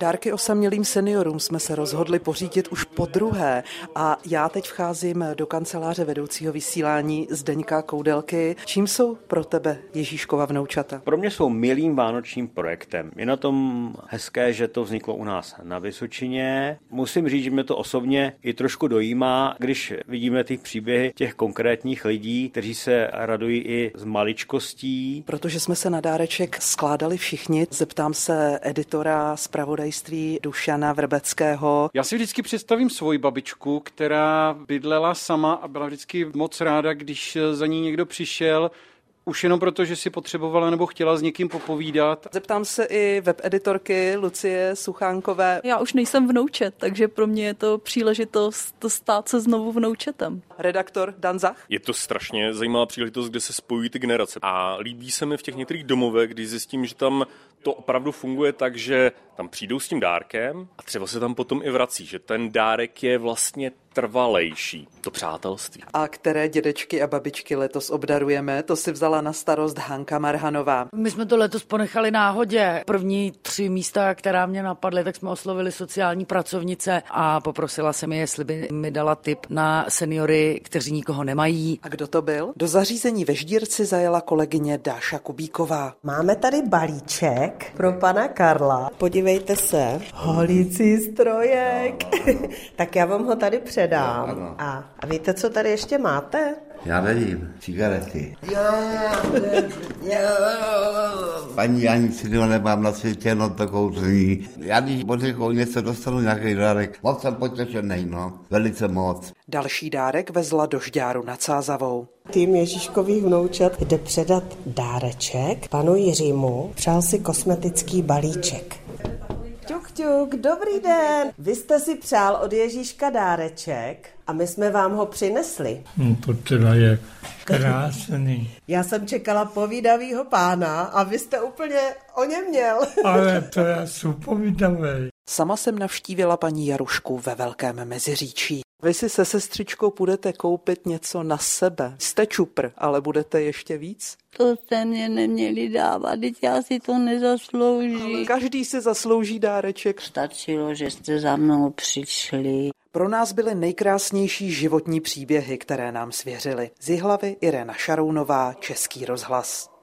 Dárky osamělým seniorům jsme se rozhodli pořídit už po druhé a já teď vcházím do kanceláře vedoucího vysílání Zdeňka Koudelky. Čím jsou pro tebe Ježíškova vnoučata? Pro mě jsou milým vánočním projektem. Je na tom hezké, že to vzniklo u nás na Vysočině. Musím říct, že mě to osobně i trošku dojímá, když vidíme ty příběhy těch konkrétních lidí, kteří se radují i z maličkostí. Protože jsme se na dáreček skládali všichni, zeptám se editora zpravodaj zpravodajství Dušana Vrbeckého. Já si vždycky představím svoji babičku, která bydlela sama a byla vždycky moc ráda, když za ní někdo přišel už jenom proto, že si potřebovala nebo chtěla s někým popovídat. Zeptám se i webeditorky Lucie Suchánkové. Já už nejsem vnoučet, takže pro mě je to příležitost stát se znovu vnoučetem. Redaktor Dan Zach. Je to strašně zajímavá příležitost, kde se spojují ty generace. A líbí se mi v těch některých domovech, když zjistím, že tam to opravdu funguje tak, že tam přijdou s tím dárkem a třeba se tam potom i vrací, že ten dárek je vlastně trvalejší, to přátelství. A které dědečky a babičky letos obdarujeme, to si vzala na starost Hanka Marhanová. My jsme to letos ponechali náhodě. První tři místa, která mě napadly, tak jsme oslovili sociální pracovnice a poprosila jsem je, jestli by mi dala tip na seniory, kteří nikoho nemají. A kdo to byl? Do zařízení ve Ždírci zajela kolegyně Dáša Kubíková. Máme tady balíček pro pana Karla. Podívejte se, holící strojek. tak já vám ho tady před předám. Ano. A, a víte, co tady ještě máte? Já nevím, cigarety. Paní, já nic jiného nemám na světě, jenom to kouření. Já když po těch něco dostanu nějaký dárek, moc jsem potěšený, no, velice moc. Další dárek vezla do Žďáru nad Sázavou. Tým Ježíškových vnoučat jde předat dáreček panu Jiřímu. Přál si kosmetický balíček. Ťuk, dobrý den. Vy jste si přál od Ježíška dáreček a my jsme vám ho přinesli. Hmm, to teda je krásný. Já jsem čekala povídavýho pána a vy jste úplně o něm měl. Ale to je povídavý. Sama jsem navštívila paní Jarušku ve Velkém Meziříčí. Vy si se sestřičkou budete koupit něco na sebe. Jste čupr, ale budete ještě víc? To jste mě neměli dávat, teď já si to nezaslouží. Ale každý si zaslouží dáreček. Stačilo, že jste za mnou přišli. Pro nás byly nejkrásnější životní příběhy, které nám svěřili. Z hlavy Irena Šarounová, Český rozhlas.